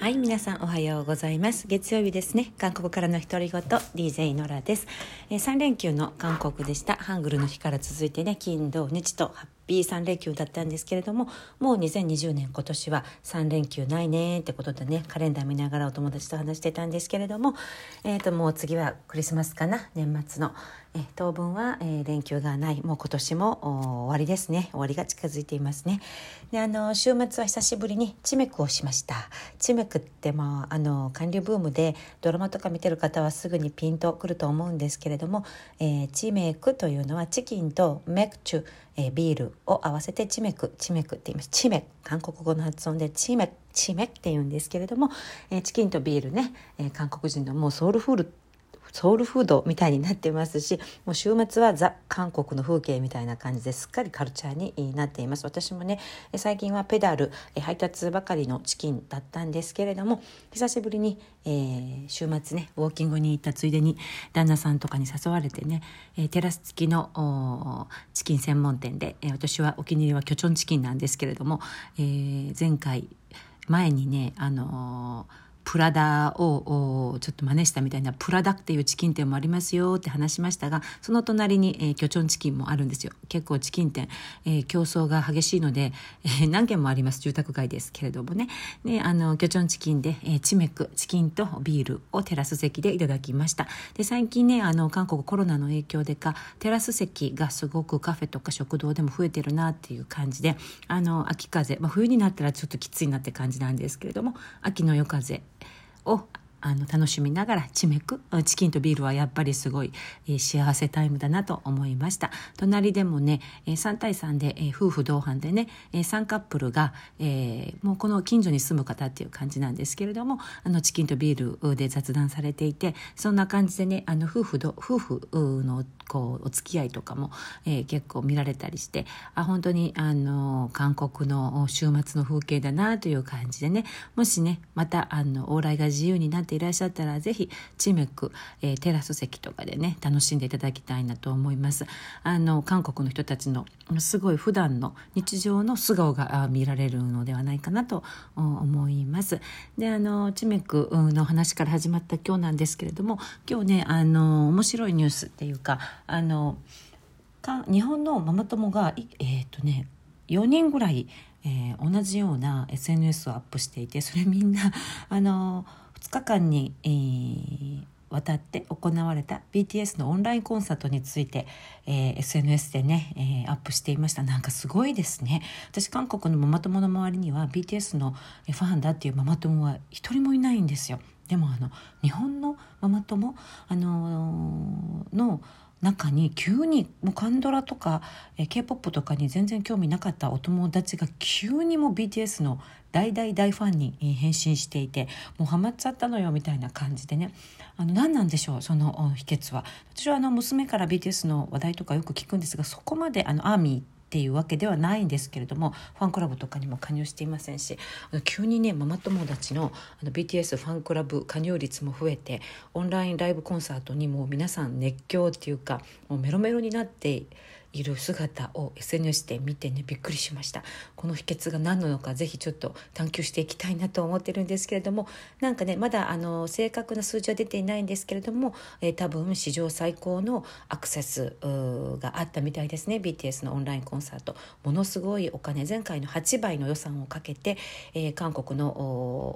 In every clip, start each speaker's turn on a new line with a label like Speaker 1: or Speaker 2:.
Speaker 1: はい皆さんおはようございます。月曜日ですね。韓国からの独り言 DJ ノラです、えー、3連休の韓国でした。ハングルの日から続いてね金土日と発 B3 連休だったんですけれどももう2020年今年は3連休ないねってことでねカレンダー見ながらお友達と話してたんですけれども、えー、ともう次はクリスマスかな年末の、えー、当分は、えー、連休がないもう今年も終わりですね終わりが近づいていますね。であの週末は久しぶりにチメクをしました。チメクってまああの韓流ブームでドラマとか見てる方はすぐにピンとくると思うんですけれども、えー、チメクというのはチキンとメクチュえー、ビールを合わせてチメクチメクって言います。チメ韓国語の発音でチメチメって言うんですけれども、えー、チキンとビールね、えー、韓国人のもうソウルフールソウルフードみたいになってますしもう週末はザ韓国の風景みたいな感じですっかりカルチャーになっています。私もね最近はペダル配達ばかりのチキンだったんですけれども久しぶりに、えー、週末ねウォーキングに行ったついでに旦那さんとかに誘われてね、えテラス付きのチキン専門店で、え私はお気に入りはキョチョンチキンなんですけれども、えー、前回前にねあのープラダをちょっと真似したみたいなプラダっていうチキン店もありますよって話しましたがその隣に、えー、キョチョンチキンもあるんですよ。結構チキン店、えー、競争が激しいので、えー、何軒もあります。住宅街ですけれどもね。であのキョチョンチキンで、えー、チメクチキンとビールをテラス席でいただきました。で最近ねあの韓国コロナの影響でかテラス席がすごくカフェとか食堂でも増えてるなっていう感じであの秋風、まあ、冬になったらちょっときついなって感じなんですけれども秋の夜風をあの楽しみながらチメクチキンとビールはやっぱりすごい、えー、幸せタイムだなと思いました。隣でもね、えー、3対3で、えー、夫婦同伴でね、えー、3カップルが、えー、もうこの近所に住む方っていう感じなんですけれどもあのチキンとビールで雑談されていてそんな感じでねあの夫婦ど夫婦のこうお付き合いとかも、えー、結構見られたりしてあ本当にあの韓国の週末の風景だなという感じでねもしねまたあの往来が自由になっていらっしゃったらぜひチメク、えー、テラス席とかでね楽しんでいただきたいなと思います。あの韓国の人たちのすごい普段の日常の素顔が見られるのではないかなと思います。であのチメクの話から始まった今日なんですけれども今日ねあの面白いニュースっていうかあのか日本のママ友がえっ、ー、とね4人ぐらい、えー、同じような SNS をアップしていてそれみんなあの2日間に、えー、わたって行われた BTS のオンラインコンサートについて、えー、SNS でね、えー、アップしていました。なんかすごいですね。私韓国のママ友の周りには BTS のファンだっていうママ友は一人もいないんですよ。でもあの日本のママ友あのー、の中に急にもうカンドラとか、えー、k p o p とかに全然興味なかったお友達が急にも BTS の大大大ファンに変身していてもうハマっちゃったのよみたいな感じでね。あの何なんでしょうその秘訣は。私はあの娘から BTS の話題とかよく聞くんですがそこまであのアーミーっていうわけではないんですけれどもファンクラブとかにも加入していませんし急にねママ友達のあの BTS ファンクラブ加入率も増えてオンラインライブコンサートにもう皆さん熱狂っていうかもうメロメロになっている姿を SNS で見てねびっくりしました。この秘訣が何なのかぜひちょっと探求していきたいなと思ってるんですけれどもなんかねまだあの正確な数字は出ていないんですけれども、えー、多分史上最高のアクセスがあったみたいですね。BTS のオンラインコンサート。ものすごいお金前回の8倍の予算をかけて、えー、韓国の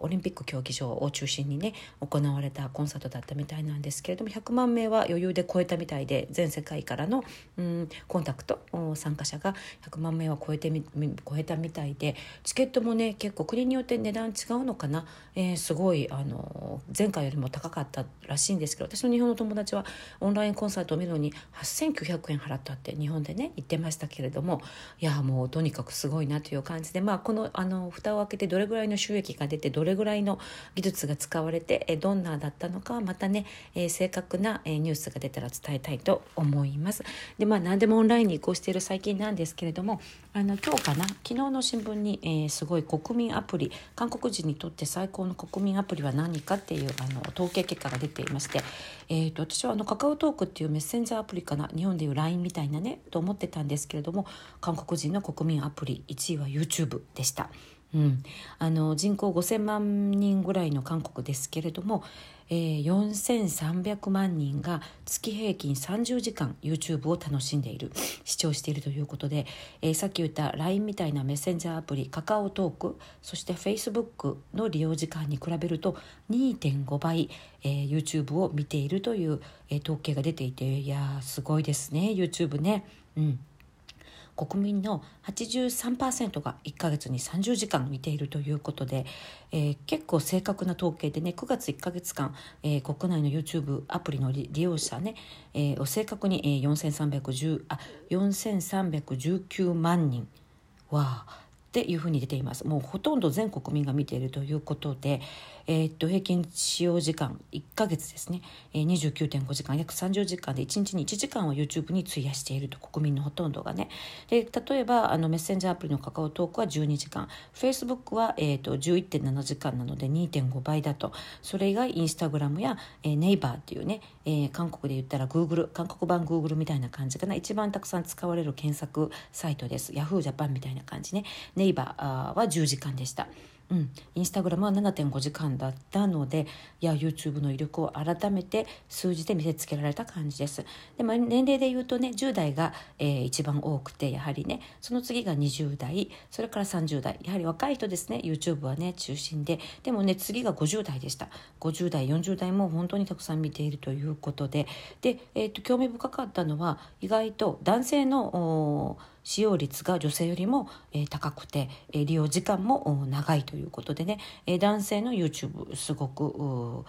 Speaker 1: オリンピック競技場を中心にね行われたコンサートだったみたいなんですけれども100万名は余裕で超えたみたいで全世界からの、うん、コンタクト参加者が100万名は超えてみ超えたみたいでチケットもね結構国によって値段違うのかな、えー、すごいあの前回よりも高かったらしいんですけど私の日本の友達はオンラインコンサートを見るのに8900円払ったって日本でね言ってましたけれどもいやもうとにかくすごいなという感じでまあこのあの蓋を開けてどれぐらいの収益が出てどれぐらいの技術が使われてどんなだったのかはまたね、えー、正確な、ニュースが出たら伝えたいと思います。でまあ何でもラインに移行している最近なんですけれどもあの今日かな昨日の新聞に、えー、すごい国民アプリ韓国人にとって最高の国民アプリは何かっていうあの統計結果が出ていまして、えーと、私はあのカカオトークっていうメッセンジャーアプリかな日本でいう LINE みたいなねと思ってたんですけれども韓国人の国民アプリ1位は YouTube でした。うん、あの人口5,000万人ぐらいの韓国ですけれども、えー、4,300万人が月平均30時間 YouTube を楽しんでいる視聴しているということで、えー、さっき言った LINE みたいなメッセンジャーアプリカカオトークそして Facebook の利用時間に比べると2.5倍、えー、YouTube を見ているという、え統計が出ていていやすごいですね YouTube ね。うん国民の83%が1ヶ月に30時間見ているということで、えー、結構正確な統計でね9月1ヶ月間、えー、国内の YouTube アプリの利用者ね、えー、を正確に、えー、4310あ4319万人はっていうふうに出ています。もうほとんど全国民が見ているということで、えー、っと平均使用時間1ヶ月ですね、えー、29.5時間約30時間で1日に1時間を YouTube に費やしていると国民のほとんどがね。で例えばあのメッセンジャーアプリのカカオトークは12時間。Facebook は、えー、っと11.7時間なので2.5倍だと。それ以外インスタグラムや、えー、ネイバーっていうね、えー、韓国で言ったら Google 韓国版 Google みたいな感じかな。一番たくさん使われる検索サイトです。Yahoo! ジャパンみたいな感じね。ネイバーは10時間でした。うん、インスタグラムは7.5時間だったのでいや YouTube の威力を改めて数字で見せつけられた感じです。で、も年齢で言うとね10代が、えー、一番多くてやはりねその次が20代それから30代。やはり若い人ですね YouTube はね中心で。でもね次が50代でした。50代40代も本当にたくさん見ているということで。で、えーと、興味深かったのは意外と男性の使用率が女性よりも、え、高くて、え、利用時間も長いということでね、え、男性の YouTube すごく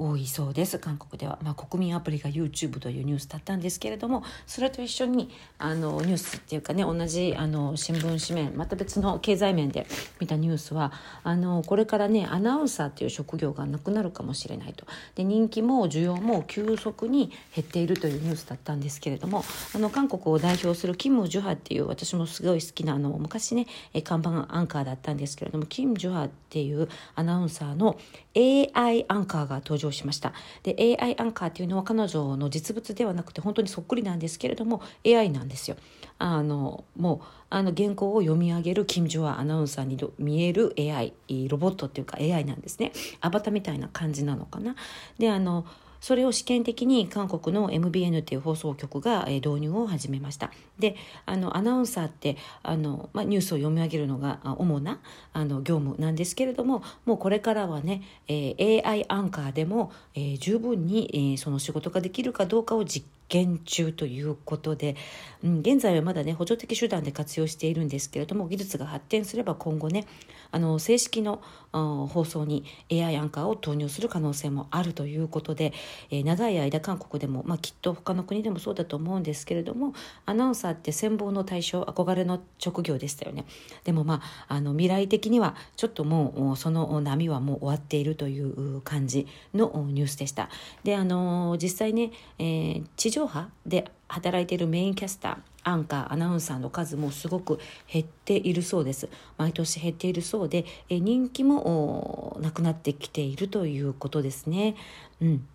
Speaker 1: 多いそうです。韓国では、まあ、国民アプリが YouTube というニュースだったんですけれどもそれと一緒にあのニュースっていうかね同じあの新聞紙面また別の経済面で見たニュースはあのこれからねアナウンサーっていう職業がなくなるかもしれないと。で人気も需要も急速に減っているというニュースだったんですけれどもあの韓国を代表するキム・ジュハっていう私もすごい好きなあの昔ね看板アンカーだったんですけれどもキム・ジュハっていうアナウンサーの AI アンカーが登場しました。で AI アンカーっていうのは彼女の実物ではなくて本当にそっくりなんですけれども AI なんですよ。あのもうあの原稿を読み上げるキム・ジョアアナウンサーに見える AI ロボットっていうか AI なんですね。アバターみたいな感じなのかな。であのそれを試験的に韓国の MBN っていう放送局が導入を始めました。であのアナウンサーってあの、まあ、ニュースを読み上げるのが主なあの業務なんですけれどももうこれからはね、え、AI アンカーでも、えー、十分に、えー、その仕事ができるかどうかを実験中ということで、うん、現在はまだね補助的手段で活用しているんですけれども技術が発展すれば今後ねあの正式の放送に AI アンカーを投入する可能性もあるということで、えー、長い間韓国でも、まあ、きっと他の国でもそうだと思うんですけれどもアナウンサーって羨望の対象憧れの職業でしたよね。でもまああの未来的にはちょっともうその波はもう終わっているという感じのニュースでした。であの実際ね、えー、上波で働いているメインキャスターアンカーアナウンサーの数もすごく減っているそうです。毎年減っているそうで人気もなくなってきているということですね。うん。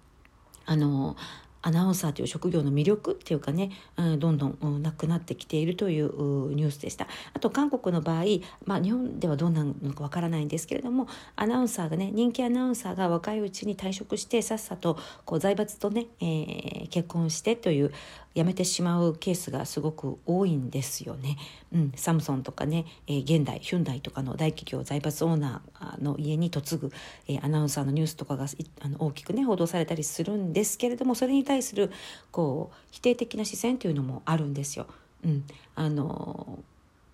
Speaker 1: あのアナウンサーという職業の魅力っていうかね、うん、どんどんなくなってきているというニュースでした。あと韓国の場合、まあ、日本ではどうなのかわからないんですけれどもアナウンサーがね人気アナウンサーが若いうちに退職してさっさとこう財閥とね、えー、結婚してという辞めてしまうケースがすごく多いんですよね。うん、サムソンとかね、えー、現代ヒュンダイとかの大企業財閥オーナーの家に嫁ぐ、えー、アナウンサーのニュースとかがあの大きくね報道されたりするんですけれどもそれに対するこう否定的な視線というのもあるんですよ。うん、あの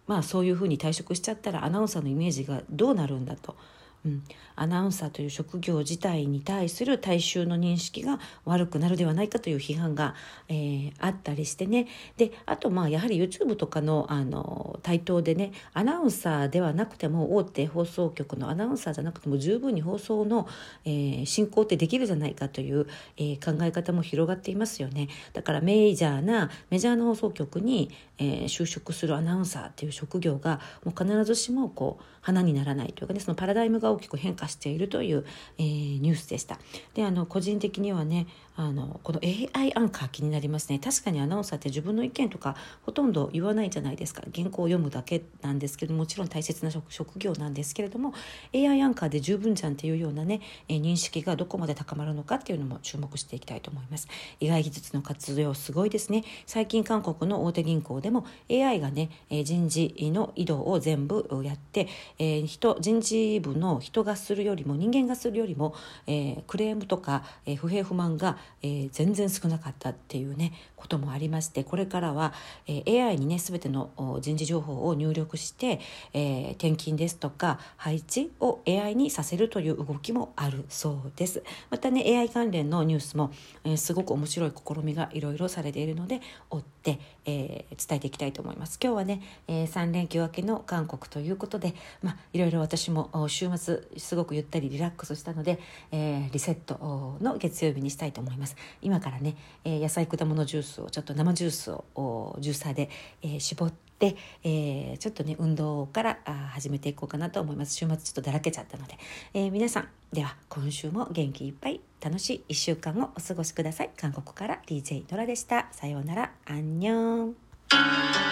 Speaker 1: まあそういうふうに退職しちゃったらアナウンサーのイメージがどうなるんだと。うん、アナウンサーという職業自体に対する大衆の認識が悪くなるではないかという批判が、えー、あったりしてね。であとまあやはり YouTube とかのあの台頭でねアナウンサーではなくても大手放送局のアナウンサーじゃなくても十分に放送の、えー、進行ってできるじゃないかという、えー、考え方も広がっていますよね。だからメジャーなメジャーな放送局に、えー、就職するアナウンサーっていう職業がもう必ずしもこう花にならないというかねそのパラダイムが大きく変化しているという、えー、ニュースでした。であの個人的にはねあのこの AI アンカー気になりますね。確かにアナウンサーって自分の意見とかほとんど言わないじゃないですか。原稿を読むだけなんですけどもちろん大切な職業なんですけれども AI アンカーで十分じゃんっていうようなね、えー、認識がどこまで高まるのかっていうのも注目していきたいと思います。意外技術の活用すごいですね。最近韓国の大手銀行でも AI がね人事の移動を全部やって、えー、人人事部の人がするよりも人間がするよりも、えー、クレームとか、えー、不平不満が、えー、全然少なかったっていうねこともありましてこれからは、えー、AI にね全ての人事情報を入力して、えー、転勤ですとか配置を AI にさせるという動きもあるそうです。またね AI 関連のニュースも、えー、すごく面白い試みがいろいろされているので追って、えー、伝えていきたいと思います。今日はね、えー、3連休明けの韓国ということでまあいろいろ私も週末すごくゆったりリラックスしたので、えー、リセットの月曜日にしたいと思います。今からね、え、野菜果物ジュースをちょっと生ジュースをジューサーで、え、絞って、えー、ちょっとね運動から始めていこうかなと思います。週末ちょっとだらけちゃったので、えー、皆さんでは今週も元気いっぱい楽しい1週間をお過ごしください。韓国から DJ トラでした。さようなら。アンニョン。